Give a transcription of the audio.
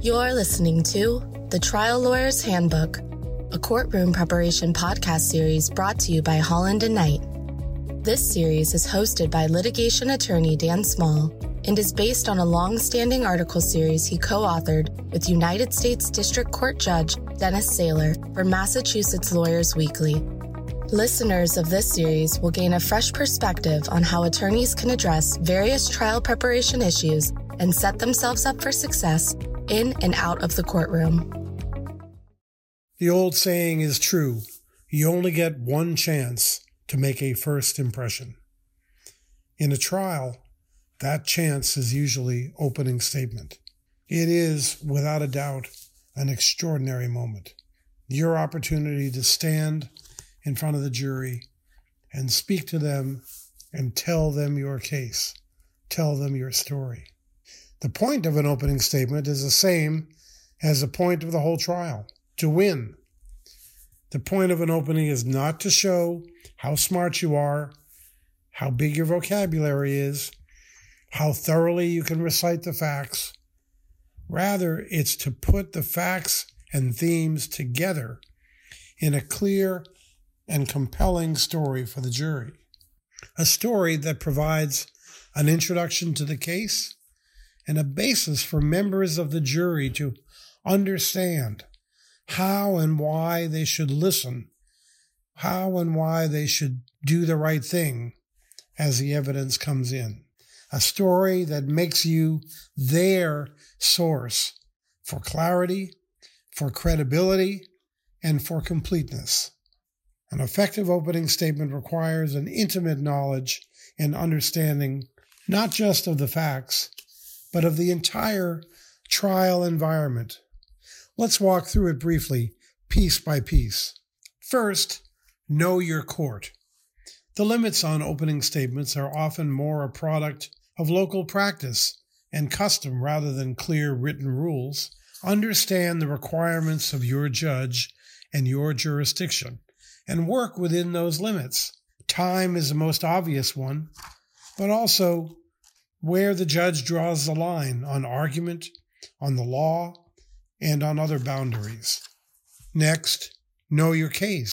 You're listening to The Trial Lawyer's Handbook, a courtroom preparation podcast series brought to you by Holland and Knight. This series is hosted by litigation attorney Dan Small and is based on a long standing article series he co authored with United States District Court Judge Dennis Saylor for Massachusetts Lawyers Weekly. Listeners of this series will gain a fresh perspective on how attorneys can address various trial preparation issues and set themselves up for success in and out of the courtroom. The old saying is true you only get one chance to make a first impression. In a trial, that chance is usually opening statement. It is, without a doubt, an extraordinary moment. Your opportunity to stand in front of the jury and speak to them and tell them your case, tell them your story. The point of an opening statement is the same as the point of the whole trial to win. The point of an opening is not to show how smart you are, how big your vocabulary is, how thoroughly you can recite the facts. Rather, it's to put the facts and themes together in a clear and compelling story for the jury. A story that provides an introduction to the case and a basis for members of the jury to understand how and why they should listen, how and why they should do the right thing as the evidence comes in. A story that makes you their source for clarity, for credibility, and for completeness. An effective opening statement requires an intimate knowledge and understanding not just of the facts, but of the entire trial environment. Let's walk through it briefly, piece by piece. First, know your court. The limits on opening statements are often more a product of local practice and custom rather than clear written rules. Understand the requirements of your judge and your jurisdiction and work within those limits. Time is the most obvious one, but also where the judge draws the line on argument, on the law, and on other boundaries. Next, know your case.